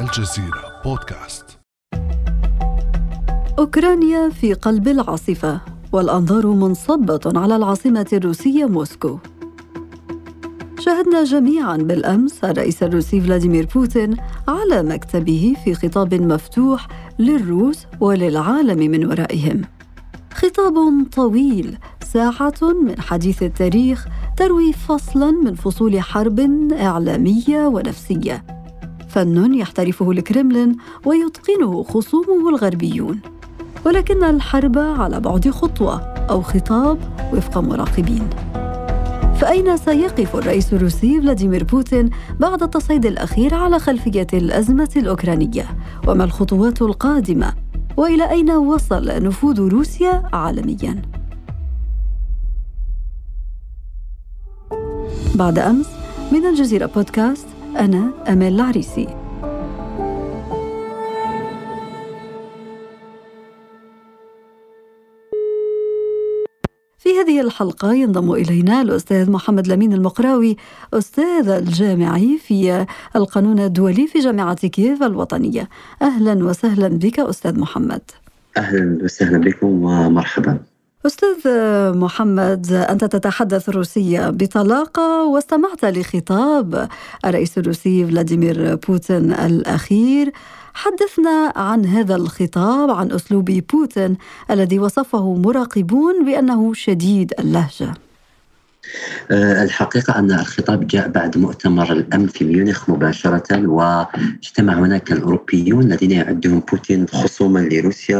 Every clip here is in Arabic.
الجزيرة بودكاست. أوكرانيا في قلب العاصفة والأنظار منصبة على العاصمة الروسية موسكو. شاهدنا جميعا بالأمس الرئيس الروسي فلاديمير بوتين على مكتبه في خطاب مفتوح للروس وللعالم من ورائهم. خطاب طويل ساعة من حديث التاريخ تروي فصلا من فصول حرب إعلامية ونفسية. فن يحترفه الكرملين ويتقنه خصومه الغربيون ولكن الحرب على بعد خطوة أو خطاب وفق مراقبين فأين سيقف الرئيس الروسي فلاديمير بوتين بعد التصعيد الأخير على خلفية الأزمة الأوكرانية؟ وما الخطوات القادمة؟ وإلى أين وصل نفوذ روسيا عالمياً؟ بعد أمس من الجزيرة بودكاست أنا أمال العريسي. في هذه الحلقة ينضم إلينا الأستاذ محمد لمين المقراوي أستاذ الجامعي في القانون الدولي في جامعة كييف الوطنية. أهلا وسهلا بك أستاذ محمد. أهلا وسهلا بكم ومرحبا. أستاذ محمد أنت تتحدث الروسية بطلاقة واستمعت لخطاب الرئيس الروسي فلاديمير بوتين الأخير. حدثنا عن هذا الخطاب عن أسلوب بوتين الذي وصفه مراقبون بأنه شديد اللهجة. آه، الحقيقة أن الخطاب جاء بعد مؤتمر الأمن في ميونخ مباشرة واجتمع هناك الأوروبيون الذين يعدهم بوتين خصوما لروسيا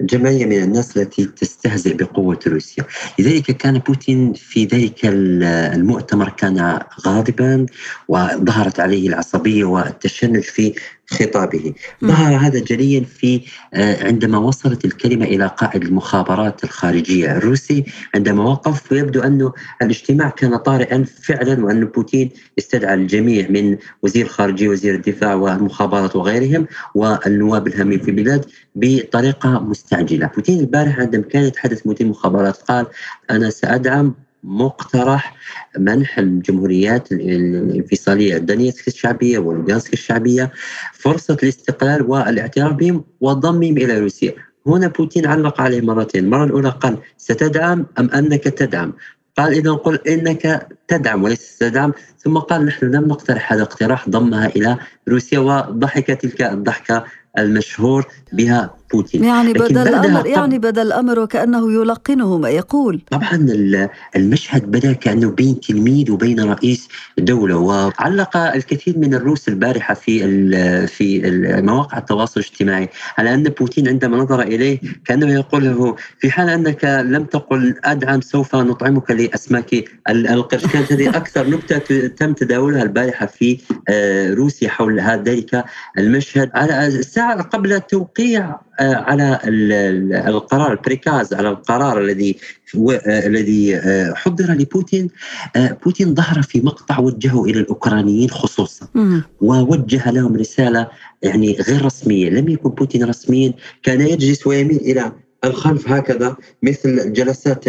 وجمعية من الناس التي تستهزئ بقوة روسيا. لذلك كان بوتين في ذلك المؤتمر كان غاضبا وظهرت عليه العصبية والتشنج في خطابه. ظهر هذا جليا في آه، عندما وصلت الكلمة إلى قائد المخابرات الخارجية الروسي عندما وقف ويبدو أن الاجتماع كان طارئا فعلا وأن بوتين استدعى الجميع من وزير الخارجية وزير الدفاع والمخابرات وغيرهم والنواب الهامين في البلاد بطريقة مستعجلة. بوتين البارح عندما كان يتحدث مدير المخابرات قال أنا سأدعم مقترح منح الجمهوريات الانفصالية دونيتسك الشعبية ولوغانسك الشعبية فرصة الاستقلال والاعتراف بهم وضمهم إلى روسيا. هنا بوتين علق عليه مرتين. المرة الأولى قال ستدعم أم أنك تدعم؟ قال إذا قل إنك تدعم وليس تدعم. ثم قال نحن لم نقترح هذا الاقتراح ضمها إلى روسيا وضحك تلك الضحكة المشهور بها بوتين. يعني بدل الأمر يعني بدل الأمر وكأنه يلقنه ما يقول. طبعا المشهد بدأ كأنه بين تلميذ وبين رئيس دولة وعلق الكثير من الروس البارحة في في مواقع التواصل الاجتماعي على أن بوتين عندما نظر إليه كأنه يقول له في حال أنك لم تقل أدعم سوف نطعمك لأسماك. القرش كانت هذه أكثر نكتة تم تداولها البارحة في روسيا حول ذلك المشهد على الساعة قبل توقيع على القرار ال приказ على القرار الذي آه، الذي آه، حضر لبوتين. بوتين ظهر في مقطع وجهه إلى الأوكرانيين خصوصا. ووجه لهم رسالة يعني غير رسمية. لم يكن بوتين رسميا. كان يجلس ويميل إلى الخلف هكذا مثل جلسات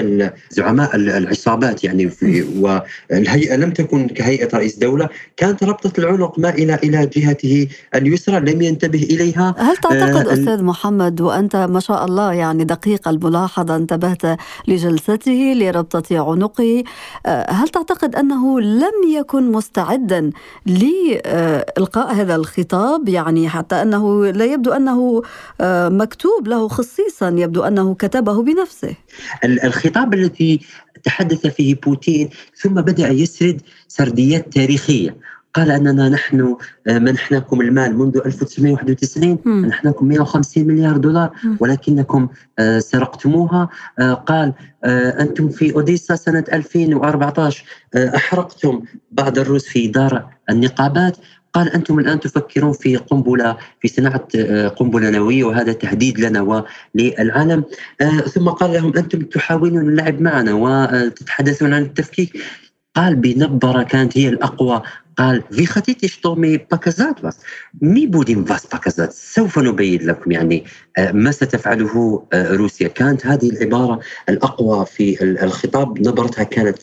زعماء العصابات يعني في والهيئة لم تكن كهيئة رئيس دولة كانت ربطة العنق مائله إلى جهته اليسرى لم ينتبه إليها. هل تعتقد آه أستاذ محمد وأنت ما شاء الله يعني دقيق الملاحظة انتبهت لجلسته لربطة عنقه آه هل تعتقد أنه لم يكن مستعدا لإلقاء هذا الخطاب؟ يعني حتى أنه لا يبدو أنه آه مكتوب له خصيصا يبدو أنه كتبه بنفسه. الخطاب الذي تحدث فيه بوتين ثم بدأ يسرد سرديات تاريخية. قال أننا نحن آه، منحناكم المال منذ 1991 منحناكم 150 مليار دولار ولكنكم آه، سرقتموها. آه، قال أنتم في أوديسا سنة 2014 أحرقتم بعض الروس في دار النقابات. قال أنتم الآن تفكرون في قنبلة في صناعة آه، قنبلة نووية وهذا تهديد لنا وللعالم. آه، ثم قال لهم أنتم تحاولون اللعب معنا وتتحدثون عن التفكيك. قال بنبرة كانت هي الأقوى. قال في خطيتي شتومي باكازات بس مي بودين فاس باكازات؟ سوف نبين لكم يعني آه، ما ستفعله روسيا. كانت هذه العبارة الأقوى في الخطاب. نبرتها كانت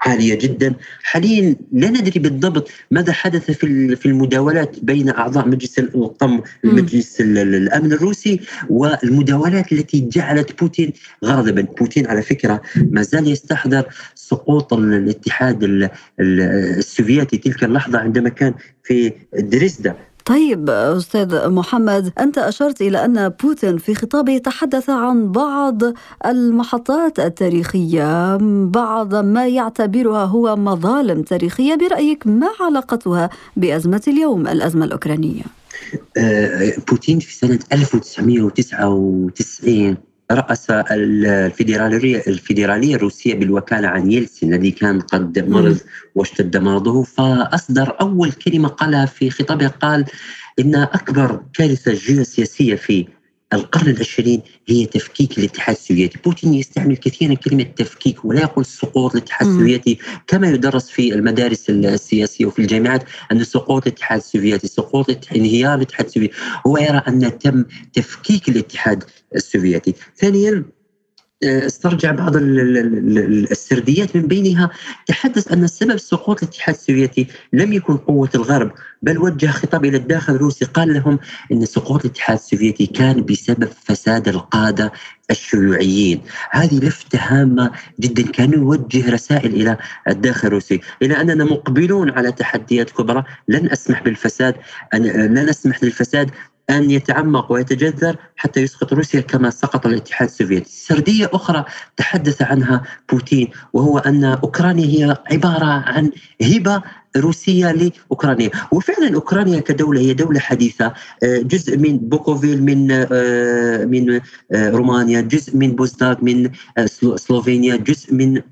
عالية جدا. حاليا لا ندري بالضبط ماذا حدث في في المداولات بين أعضاء مجلس القم المجلس الأمن الروسي والمداولات التي جعلت بوتين غاضبا. بوتين على فكرة ما زال يستحضر سقوط الاتحاد السوفيتي تلك اللحظة عندما كان في دريسدا طيب أستاذ محمد أنت أشرت إلى أن بوتين في خطابه تحدث عن بعض المحطات التاريخية بعض ما يعتبرها هو مظالم تاريخية. برأيك ما علاقتها بأزمة اليوم الأزمة الأوكرانية؟ آه، بوتين في سنة 1999 رأس الفيدرالية الفيدرالية الروسية بالوكالة عن يلسن الذي كان قد مرض واشتد مرضه فأصدر أول كلمة قالها في خطابه قال إن أكبر كارثة جيوسياسية في القرن العشرين هي تفكيك الاتحاد السوفيتي. بوتين يستعمل كثيرا كلمة تفكيك ولا يقول سقوط الاتحاد السوفيتي كما يدرس في المدارس السياسية وفي الجامعات أن سقوط الاتحاد السوفيتي سقوط انهيار الاتحاد السوفيتي. هو يرى أن تم تفكيك الاتحاد السوفيتي. ثانيا استرجع بعض السرديات من بينها تحدث أن السبب سقوط الاتحاد السوفيتي لم يكن قوة الغرب بل وجه خطاب إلى الداخل الروسي قال لهم إن سقوط الاتحاد السوفيتي كان بسبب فساد القادة الشيوعيين. هذه لفتة هامة جدا كان يوجه رسائل إلى الداخل الروسي. إلى أننا مقبلون على تحديات كبرى لن أسمح بالفساد أن لن أسمح للفساد أن يتعمق ويتجذر حتى يسقط روسيا كما سقط الاتحاد السوفيتي. سردية أخرى تحدث عنها بوتين وهو أن أوكرانيا هي عبارة عن هبة روسية لأوكرانيا. وفعلا أوكرانيا كدولة هي دولة حديثة آه، جزء من بوكوفينا من آه، من آه، رومانيا جزء من بودجاك من سلوفينيا جزء من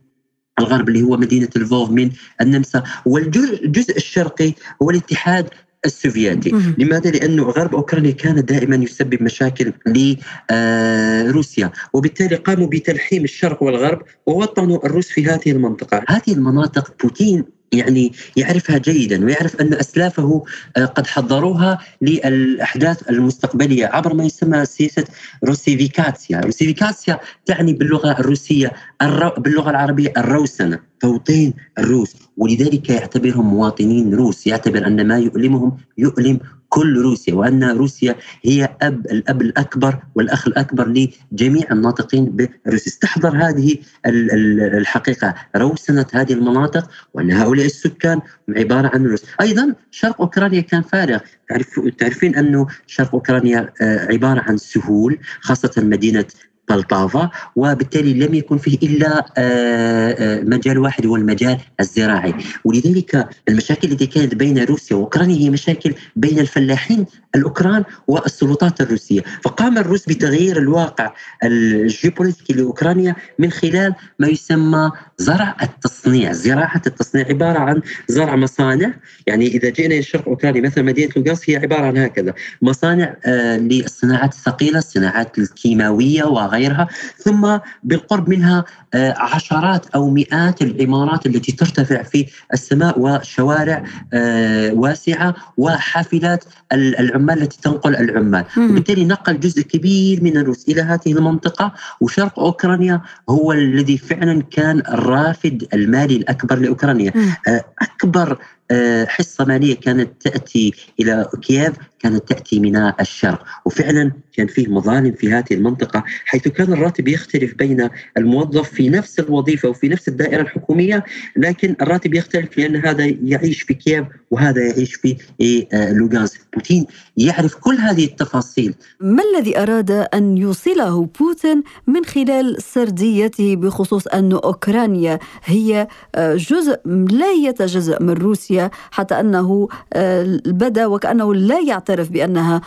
الغرب اللي هو مدينة الفوف من النمسا. والجزء الشرقي هو الاتحاد السوفيتي. لماذا؟ لأنه غرب أوكرانيا كان دائما يسبب مشاكل لروسيا وبالتالي قاموا بتلحيم الشرق والغرب ووطنوا الروس في هذه المنطقة. هذه المناطق بوتين يعني يعرفها جيدا ويعرف أن أسلافه آه، قد حضروها للأحداث المستقبلية عبر ما يسمى سياسة русификация، русификация تعني باللغة الروسية الرو... باللغة العربية الروسنة، توطين الروس ولذلك يعتبرهم مواطنين روس، يعتبر أن ما يؤلمهم يؤلم كل روسيا وأن روسيا هي أب الأب الأكبر والأخ الأكبر لجميع الناطقين بالروسية. استحضر هذه الحقيقة. روسنة هذه المناطق وأن هؤلاء السكان عبارة عن روس. أيضا شرق أوكرانيا كان فارغ. تعرف تعرفين أنه شرق أوكرانيا آه، عبارة عن سهول خاصة مدينة بلطافة وبالتالي لم يكن فيه إلا آه، آه، مجال واحد هو المجال الزراعي. ولذلك المشاكل التي كانت بين روسيا وأوكرانيا هي مشاكل بين الفلاحين الأوكران والسلطات الروسية. فقام الروس بتغيير الواقع الجيوبوليتيكي لأوكرانيا من خلال ما يسمى زرع التصنيع. زراعة التصنيع عبارة عن زرع مصانع. يعني إذا جئنا إلى شرق أوكرانيا مثلا مدينة لوغانسك هي عبارة عن هكذا مصانع آه، للصناعات الثقيلة الصناعات الكيماوية وغيرها. ثم بالقرب منها آه، عشرات أو مئات العمارات التي ترتفع في السماء وشوارع آه، واسعة وحافلات العمال التي تنقل العمال. وبالتالي نقل جزء كبير من الروس إلى هذه المنطقة. وشرق أوكرانيا هو الذي فعلا كان الرافد المالي الأكبر لأوكرانيا. آه، أكبر حصة مالية كانت تأتي إلى كييف كانت تأتي من الشرق. وفعلا كان فيه مظالم في هذه المنطقة حيث كان الراتب يختلف بين الموظف في نفس الوظيفة وفي نفس الدائرة الحكومية لكن الراتب يختلف لأن هذا يعيش في كييف وهذا يعيش في آه، لوغانسك بوتين يعرف كل هذه التفاصيل. ما الذي أراد أن يوصله بوتين من خلال سرديته بخصوص أن أوكرانيا هي آه، جزء لا يتجزا من روسيا حتى أنه آه، بدا وكأنه لا يعترف بأنها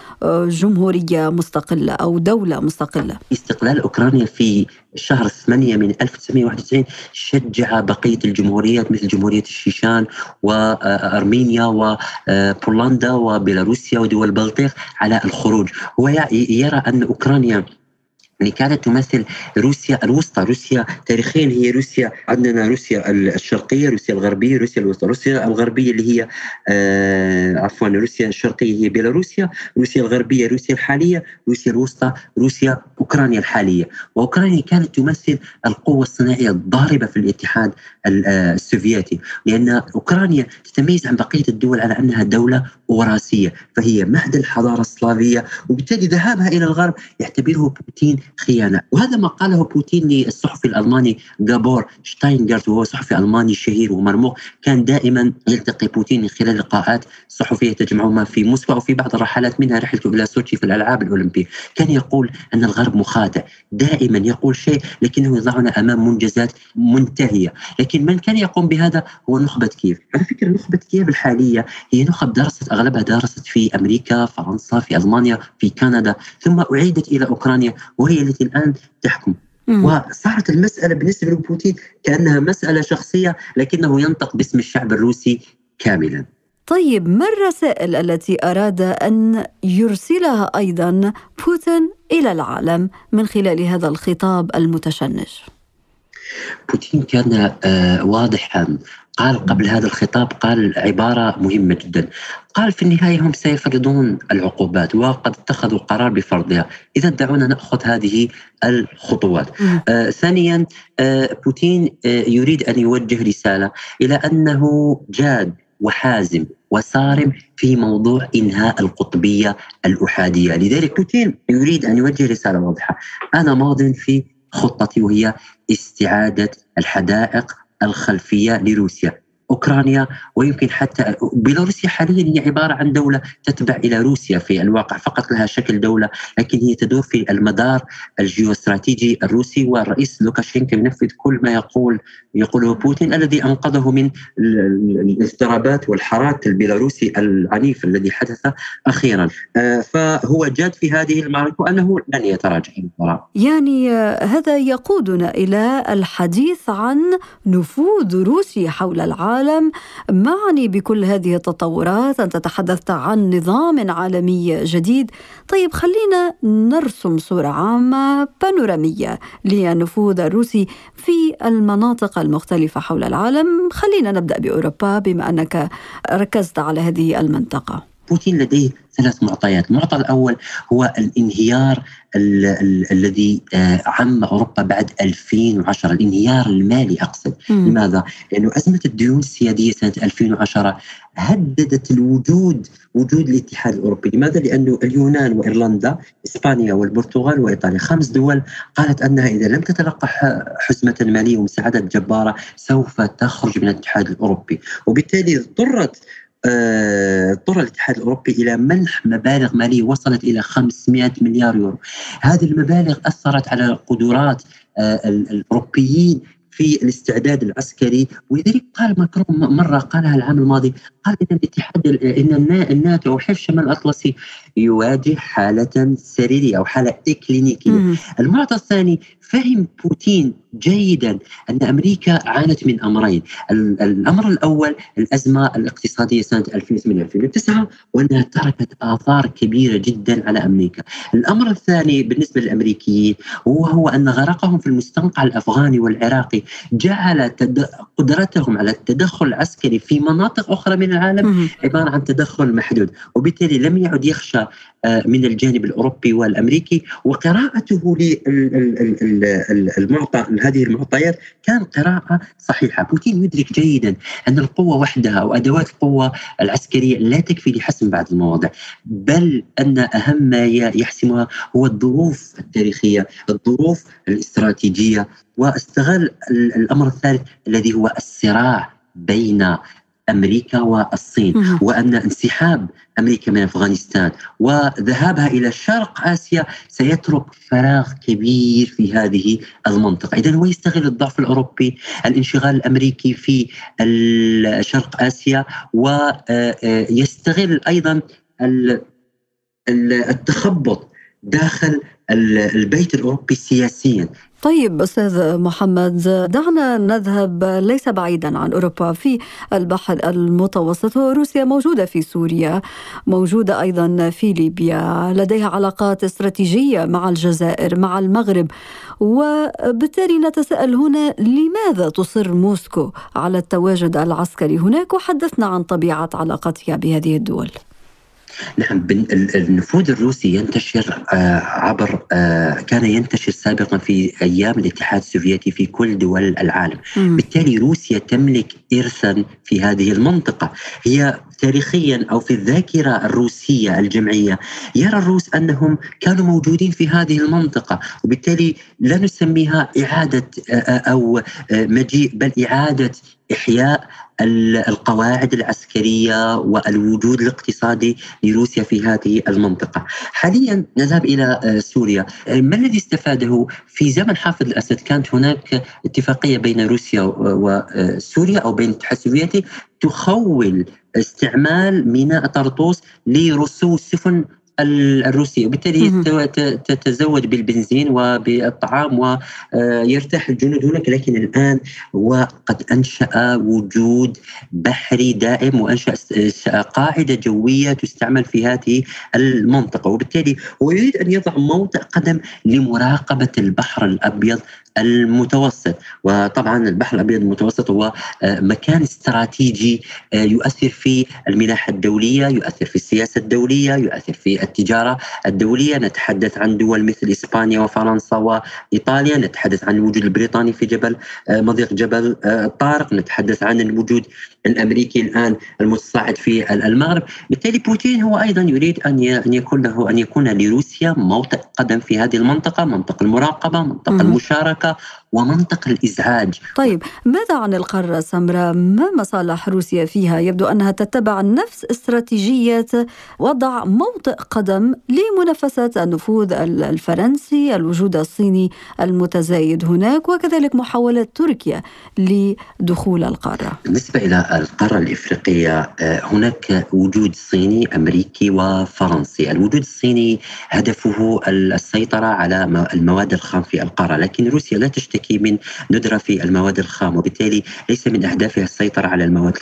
جمهورية مستقلة أو دولة مستقلة؟ استقلال أوكرانيا في شهر 8 من 1991 شجع بقية الجمهوريات مثل جمهورية الشيشان وأرمينيا وبولندا وبيلاروسيا ودول البلطيق على الخروج. هو يرى أن أوكرانيا يعني كانت تمثل روسيا الوسطى روسيا تاريخيا هي روسيا عندنا روسيا الشرقية روسيا الغربية روسيا الوسطى. روسيا الغربية اللي هي آه عفوا روسيا الشرقية هي بيلاروسيا روسيا الغربية روسيا الحالية روسيا الوسطى روسيا أوكرانيا الحالية. وأوكرانيا كانت تمثل القوة الصناعية الضاربة في الاتحاد السوفيتي. لأن أوكرانيا تتميز عن بقية الدول على أنها دولة وراثية فهي مهد الحضارة السلافية وبالتالي ذهابها إلى الغرب يعتبره بوتين خيانة. وهذا ما قاله بوتين للصحفي الألماني جابور شتاينجرت وهو صحفي ألماني شهير ومرموق. كان دائما يلتقي بوتين من خلال لقاءات صحفية تجمعهما في موسكو وفي بعض الرحلات منها رحلته إلى سوتشي في الألعاب الأولمبية. كان يقول أن الغرب مخادع دائما يقول شيء لكنه يضعنا أمام منجزات منتهية. لكن من كان يقوم بهذا هو نخبة كييف. على فكرة نخبة كييف الحالية هي نخب درست أغلبها درست في أمريكا فرنسا في ألمانيا في كندا ثم أعيدت إلى أوكرانيا وهي التي الآن تحكم. وصارت المسألة بالنسبة لبوتين كأنها مسألة شخصية لكنه ينطق باسم الشعب الروسي كاملا. طيب ما الرسائل التي أراد أن يرسلها أيضا بوتين إلى العالم من خلال هذا الخطاب المتشنج؟ بوتين كان آه، واضحا قال قبل هذا الخطاب قال عبارة مهمة جدا. قال في النهاية هم سيفرضون العقوبات وقد اتخذوا قرار بفرضها. إذا دعونا نأخذ هذه الخطوات. آه ثانيا آه بوتين آه يريد أن يوجه رسالة إلى أنه جاد وحازم وصارم في موضوع إنهاء القطبية الأحادية، لذلك بوتين يريد أن يوجه رسالة واضحة، أنا ماض في خطتي وهي استعادة الحدائق الخلفية لروسيا. أوكرانيا ويمكن حتى بيلاروسيا حاليا هي عبارة عن دولة تتبع إلى روسيا في الواقع فقط لها شكل دولة لكن هي تدور في المدار الجيوستراتيجي الروسي والرئيس لوكاشينكو ينفذ كل ما يقول يقوله بوتين الذي أنقذه من الاضطرابات والحراك البيلاروسي العنيف الذي حدث أخيرا. آه، فهو جاد في هذه المعركة وأنه لن يتراجع. يعني هذا يقودنا إلى الحديث عن نفوذ روسيا حول العالم. العالم. معني بكل هذه التطورات أنت تحدثت عن نظام عالمي جديد. طيب خلينا نرسم صورة عامة بانورامية للنفوذ الروسي في المناطق المختلفة حول العالم. خلينا نبدأ بأوروبا بما أنك ركزت على هذه المنطقة. بوتين لديه ثلاث معطيات المعطى الأول هو الانهيار ال ال الذي آه، عم أوروبا بعد 2010 الانهيار المالي أقصد م. لماذا؟ لأنه أزمة الديون السيادية سنة 2010 هددت الوجود وجود الاتحاد الأوروبي لماذا؟ لأنه اليونان وإيرلندا إسبانيا والبرتغال وإيطاليا خمس دول قالت أنها إذا لم تتلقى حزمة مالية ومساعدة جبارة سوف تخرج من الاتحاد الأوروبي وبالتالي اضطرت اضطر الاتحاد الأوروبي إلى منح مبالغ مالية وصلت إلى 500 مليار يورو. هذه المبالغ أثرت على قدرات آه، الأوروبيين في الاستعداد العسكري ولذلك قال ماكرون مرة قالها العام الماضي قال إن الاتحاد إن الناتو أو حلف شمال الأطلسي يواجه حالة سريرية أو حالة إكلينيكية. المعطى الثاني فهم بوتين جيدا أن أمريكا عانت من أمرين، الأمر الأول الأزمة الاقتصادية سنة 2008 2009 وأنها تركت آثار كبيرة جدا على أمريكا. الأمر الثاني بالنسبة للأمريكيين وهو أن غرقهم في المستنقع الأفغاني والعراقي جعل قدرتهم على التدخل العسكري في مناطق أخرى من العالم عبارة عن تدخل محدود، وبالتالي لم يعد يخشى آه، من الجانب الأوروبي والأمريكي. وقراءته للمعطى هذه المعطيات كان قراءة صحيحة، بوتين يدرك جيدا أن القوة وحدها أو أدوات القوة العسكرية لا تكفي لحسم بعض المواضع، بل أن أهم ما يحسمها هو الظروف التاريخية، الظروف الاستراتيجية واستغل الأمر الثالث الذي هو الصراع بين أمريكا والصين وأن انسحاب أمريكا من أفغانستان وذهابها إلى شرق آسيا سيترك فراغ كبير في هذه المنطقة، اذا هو يستغل الضعف الأوروبي، الانشغال الأمريكي في شرق آسيا ويستغل أيضا التخبط داخل البيت الأوروبي سياسيا. طيب أستاذ محمد دعنا نذهب ليس بعيدا عن أوروبا. في البحر المتوسط وروسيا موجودة في سوريا موجودة أيضا في ليبيا. لديها علاقات استراتيجية مع الجزائر مع المغرب. وبالتالي نتساءل هنا لماذا تصر موسكو على التواجد العسكري هناك؟ وحدثنا عن طبيعة علاقتها بهذه الدول. نعم النفوذ الروسي ينتشر آه، عبر آه، كان ينتشر سابقا في أيام الاتحاد السوفيتي في كل دول العالم. بالتالي روسيا تملك ارثا في هذه المنطقة. هي تاريخيا أو في الذاكرة الروسية الجمعية يرى الروس أنهم كانوا موجودين في هذه المنطقة وبالتالي لا نسميها إعادة أو مجيء بل إعادة إحياء القواعد العسكرية والوجود الاقتصادي لروسيا في هذه المنطقة. حاليا نذهب إلى سوريا، ما الذي استفاده في زمن حافظ الأسد كانت هناك اتفاقية بين روسيا وسوريا أو بين السوفيتي تخول استعمال ميناء طرطوس لرسو السفن الروسية وبالتالي تتزود بالبنزين وبالطعام ويرتاح الجنود هناك. لكن الآن وقد أنشأ وجود بحري دائم وأنشأ قاعدة جوية تستعمل في هذه المنطقة. وبالتالي هو يريد أن يضع موطئ قدم لمراقبة البحر الأبيض المتوسط. وطبعا البحر الأبيض المتوسط هو آه، مكان استراتيجي آه، يؤثر في الملاحه الدولية، يؤثر في السياسة الدولية، يؤثر في التجارة الدولية، نتحدث عن دول مثل إسبانيا وفرنسا وإيطاليا، نتحدث عن الوجود البريطاني في جبل آه، مضيق جبل طارق، نتحدث عن الوجود الأمريكي الآن المتصاعد في المغرب، بالتالي بوتين هو أيضا يريد أن أن يكون له أن يكون لروسيا موطئ قدم في هذه المنطقة، منطقة المراقبة، منطقة المشاركة ومنطق الازعاج. طيب ماذا عن القارة السمراء؟ ما مصالح روسيا فيها؟ يبدو أنها تتبع نفس استراتيجية وضع موطئ قدم لمنافسه النفوذ الفرنسي، الوجود الصيني المتزايد هناك وكذلك محاوله تركيا لدخول القارة. بالنسبة إلى القارة الإفريقية آه، هناك وجود صيني أمريكي وفرنسي، الوجود الصيني هدفه السيطرة على المواد الخام في القارة، لكن روسيا لا تشتكي من ندرة في المواد الخام وبالتالي ليس من أهدافها السيطرة على المواد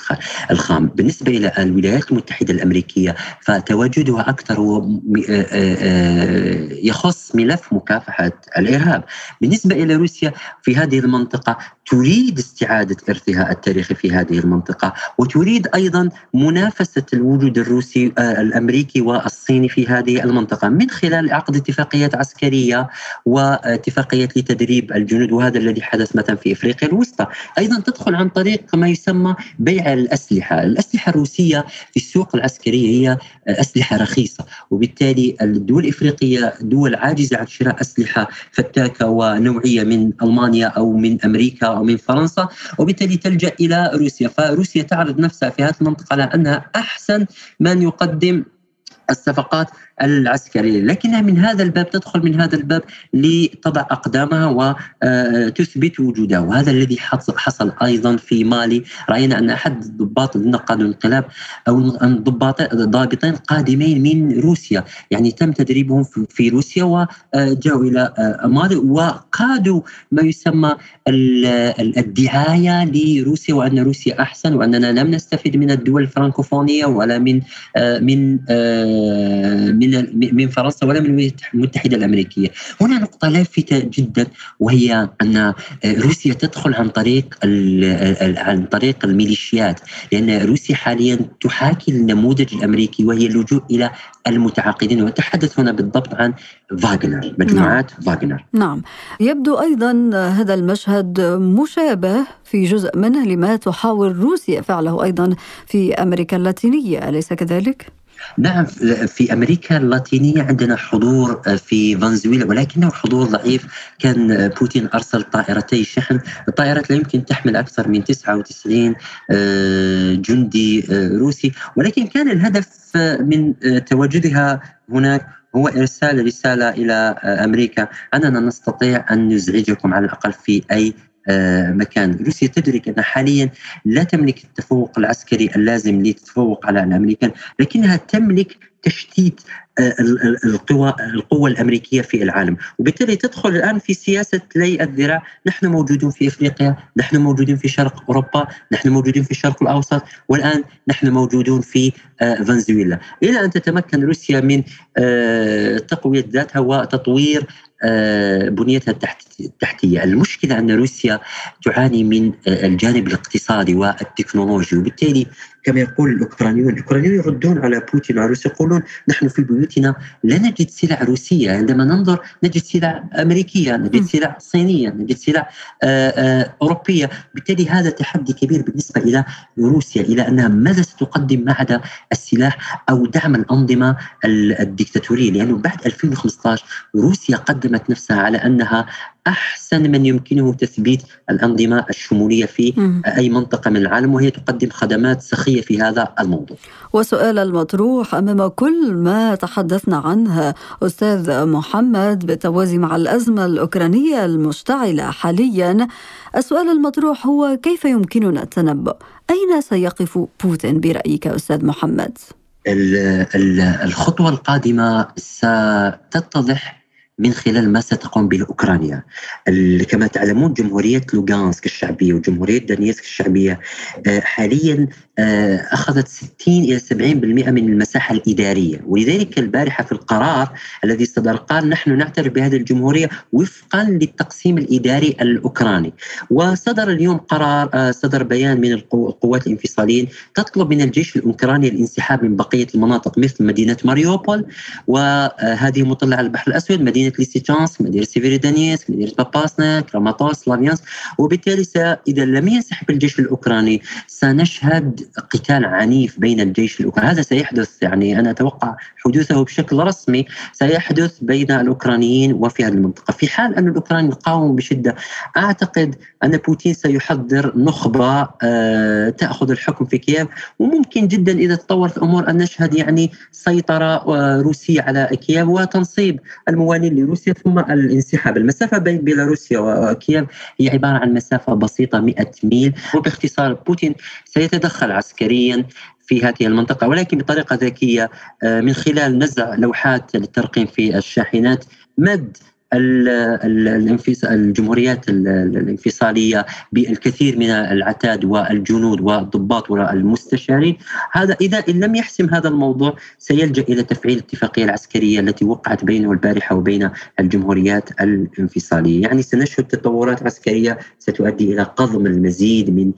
الخام. بالنسبة إلى الولايات المتحدة الأمريكية فتواجدها أكثر آه، آه، آه، يخص ملف مكافحة الإرهاب. بالنسبة إلى روسيا في هذه المنطقة تريد استعادة إرثها التاريخي في هذه المنطقة وتريد أيضا منافسة الوجود الروسي الأمريكي والصيني في هذه المنطقة. من خلال عقد اتفاقيات عسكرية واتفاقيات لتدريب الجنود وهذا الذي حدث مثلا في إفريقيا الوسطى، أيضا تدخل عن طريق ما يسمى بيع الأسلحة، الأسلحة الروسية في السوق العسكرية هي أسلحة رخيصة، وبالتالي الدول الإفريقية دول عاجزة عن شراء أسلحة فتاكة ونوعية من ألمانيا أو من أمريكا أو من فرنسا، وبالتالي تلجأ إلى روسيا، فروسيا تعرض نفسها في هذه المنطقة على أنها أحسن من يقدم الصفقات العسكرية. لكنها من هذا الباب تدخل من هذا الباب لتضع أقدامها وتثبت وجودها. وهذا الذي حصل أيضا في مالي. رأينا أن أحد الضباط الذين قادوا الانقلاب أو ضابطين قادمين من روسيا. يعني تم تدريبهم في روسيا وجاءوا إلى مالي وقادوا ما يسمى الدعاية لروسيا وأن روسيا أحسن وأننا لم نستفيد من الدول الفرنكوفونية ولا من من من من فرنسا ولا من الولايات المتحده الأمريكية. هنا نقطة لافته جدا وهي أن روسيا تدخل عن طريق عن طريق الميليشيات لأن روسيا حاليا تحاكي النموذج الأمريكي وهي اللجوء إلى المتعاقدين وتحدث هنا بالضبط عن فاغنر مجموعات نعم. فاغنر نعم يبدو أيضا هذا المشهد مشابه في جزء منه لما تحاول روسيا فعله أيضا في أمريكا اللاتينية أليس كذلك؟ نعم في أمريكا اللاتينية عندنا حضور في فنزويلا ولكنه حضور ضعيف. كان بوتين أرسل طائرتي شحن. الطائرات لا يمكن تحمل أكثر من 99 آه، جندي آه، روسي. ولكن كان الهدف من آه، تواجدها هناك هو إرسال رسالة إلى أمريكا. أننا نستطيع أن نزعجكم على الأقل في أي آه، مكان. روسيا تدرك أنها حاليا لا تملك التفوق العسكري اللازم لتتفوق على الأمريكان لكنها تملك تشتيت آه، القوى القوة الأمريكية في العالم. وبالتالي تدخل الآن في سياسة لي الذراع. نحن موجودون في إفريقيا نحن موجودين في شرق أوروبا نحن موجودين في الشرق الأوسط والآن نحن موجودون في آه، فنزويلا. إلى أن تتمكن روسيا من تقوية ذاتها وتطوير آه، بنيتها التحتية. المشكلة أن روسيا تعاني من آه، الجانب الاقتصادي والتكنولوجي. وبالتالي كما يقول الاوكرانيون، الاوكرانيون يردون على بوتين وعلى روسيا يقولون نحن في بيوتنا لا نجد سلع روسية، عندما ننظر نجد سلع أمريكية، نجد سلع صينية، نجد سلع آه، آه، أوروبية، بالتالي هذا تحدي كبير بالنسبة إلى روسيا إلى أنها ماذا ستقدم ما عدا السلاح أو دعم الأنظمة الديكتاتوريه لأنه بعد 2015 روسيا قدمت نفسها على أنها أحسن من يمكنه تثبيت الأنظمة الشمولية في أي منطقة من العالم وهي تقدم خدمات سخية في هذا الموضوع. وسؤال المطروح أمام كل ما تحدثنا عنه أستاذ محمد بالتوازي مع الأزمة الأوكرانية المشتعلة حاليا السؤال المطروح هو كيف يمكننا التنبؤ؟ أين سيقف بوتين برأيك أستاذ محمد؟ الخطوة القادمة ستتضح من خلال ما ستقوم به أوكرانيا. كما تعلمون جمهورية لوغانسك الشعبية وجمهورية دانيسك الشعبية آه، حاليا آه، أخذت 60 إلى 70% من المساحة الإدارية ولذلك البارحة في القرار الذي صدر قال نحن نعترف بهذه الجمهورية وفقا للتقسيم الإداري الأوكراني وصدر اليوم قرار آه، صدر بيان من القوات الانفصاليين تطلب من الجيش الأوكراني الانسحاب من بقية المناطق مثل مدينة ماريوبول وهذه مطلة على البحر الأسود مدينة ليسيتشانسك مدينة سيفيرودونيتسك مدينة بوباسنا كراماتورسك سلافيانسك وبالتالي اذا لم ينسحب الجيش الأوكراني سنشهد قتال عنيف بين الجيش الأوكراني. هذا سيحدث يعني أنا أتوقع حدوثه بشكل رسمي سيحدث بين الأوكرانيين وفي هذه المنطقة. في حال أن الاوكران يقاوم بشدة أعتقد أن بوتين سيحضر نخبة آه، تأخذ الحكم في كييف. وممكن جدا إذا تطورت الأمور أن نشهد يعني سيطرة آه، روسية على كييف وتنصيب الموالين لروسيا ثم الانسحاب. المسافة بين بيلاروسيا وكييف هي عبارة عن مسافة بسيطة 100 ميل. وباختصار بوتين سيتدخل عسكريا في هذه المنطقة ولكن بطريقة ذكية آه، من خلال نزع لوحات للترقيم في الشاحنات مد الجمهوريات الانفصالية بالكثير من العتاد والجنود والضباط والمستشارين هذا إذا إن لم يحسم هذا الموضوع سيلجأ إلى تفعيل الاتفاقية العسكرية التي وقعت بينه البارحة وبين الجمهوريات الانفصالية، يعني سنشهد تطورات عسكرية ستؤدي إلى قضم المزيد من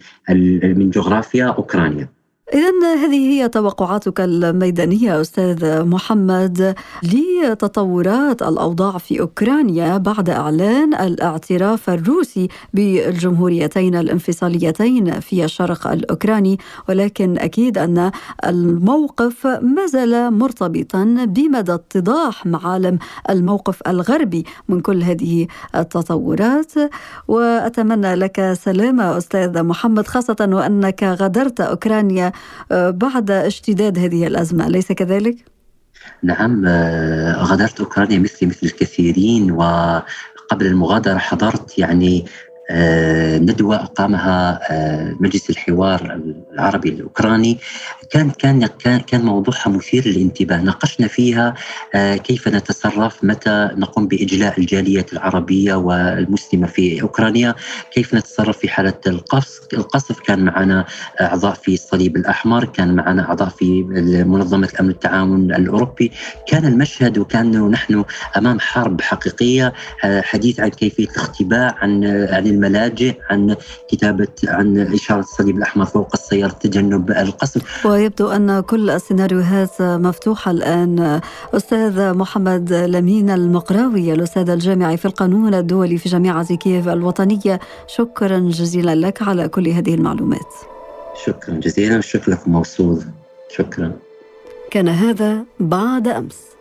من جغرافيا أوكرانيا. إذا هذه هي توقعاتك الميدانية أستاذ محمد لتطورات الأوضاع في أوكرانيا بعد إعلان الاعتراف الروسي بالجمهوريتين الانفصاليتين في الشرق الأوكراني. ولكن أكيد أن الموقف ما زال مرتبطا بمدى اتضاح معالم الموقف الغربي من كل هذه التطورات. وأتمنى لك سلامة أستاذ محمد خاصة وأنك غادرت أوكرانيا بعد اشتداد هذه الأزمة أليس كذلك؟ نعم آه، غادرت أوكرانيا مثلي مثل الكثيرين وقبل المغادرة حضرت يعني آه، ندوة أقامها مجلس الحوار العربي الأوكراني كان كان كان كان موضوعها مثير للانتباه. ناقشنا فيها كيف نتصرف؟ متى نقوم بإجلاء الجاليات العربية والمسلمة في أوكرانيا؟ كيف نتصرف في حالة القصف؟ القصف كان معنا أعضاء في الصليب الأحمر كان معنا أعضاء في منظمة الأمن التعاون الأوروبي. كان المشهد وكان نحن أمام حرب حقيقية حديث عن كيفية الاختباء عن عن الملاجئ عن كتابة عن إشارة الصليب الأحمر فوق السيارة تجنب القصف. ويبدو أن كل السيناريوهات مفتوحة الآن. أستاذ محمد لمين المقراوي الأستاذ الجامعي في القانون الدولي في جامعة كييف الوطنية. شكرا جزيلا لك على كل هذه المعلومات. شكرا جزيلا والشكر لكم موصول. شكرا. كان هذا بعد أمس.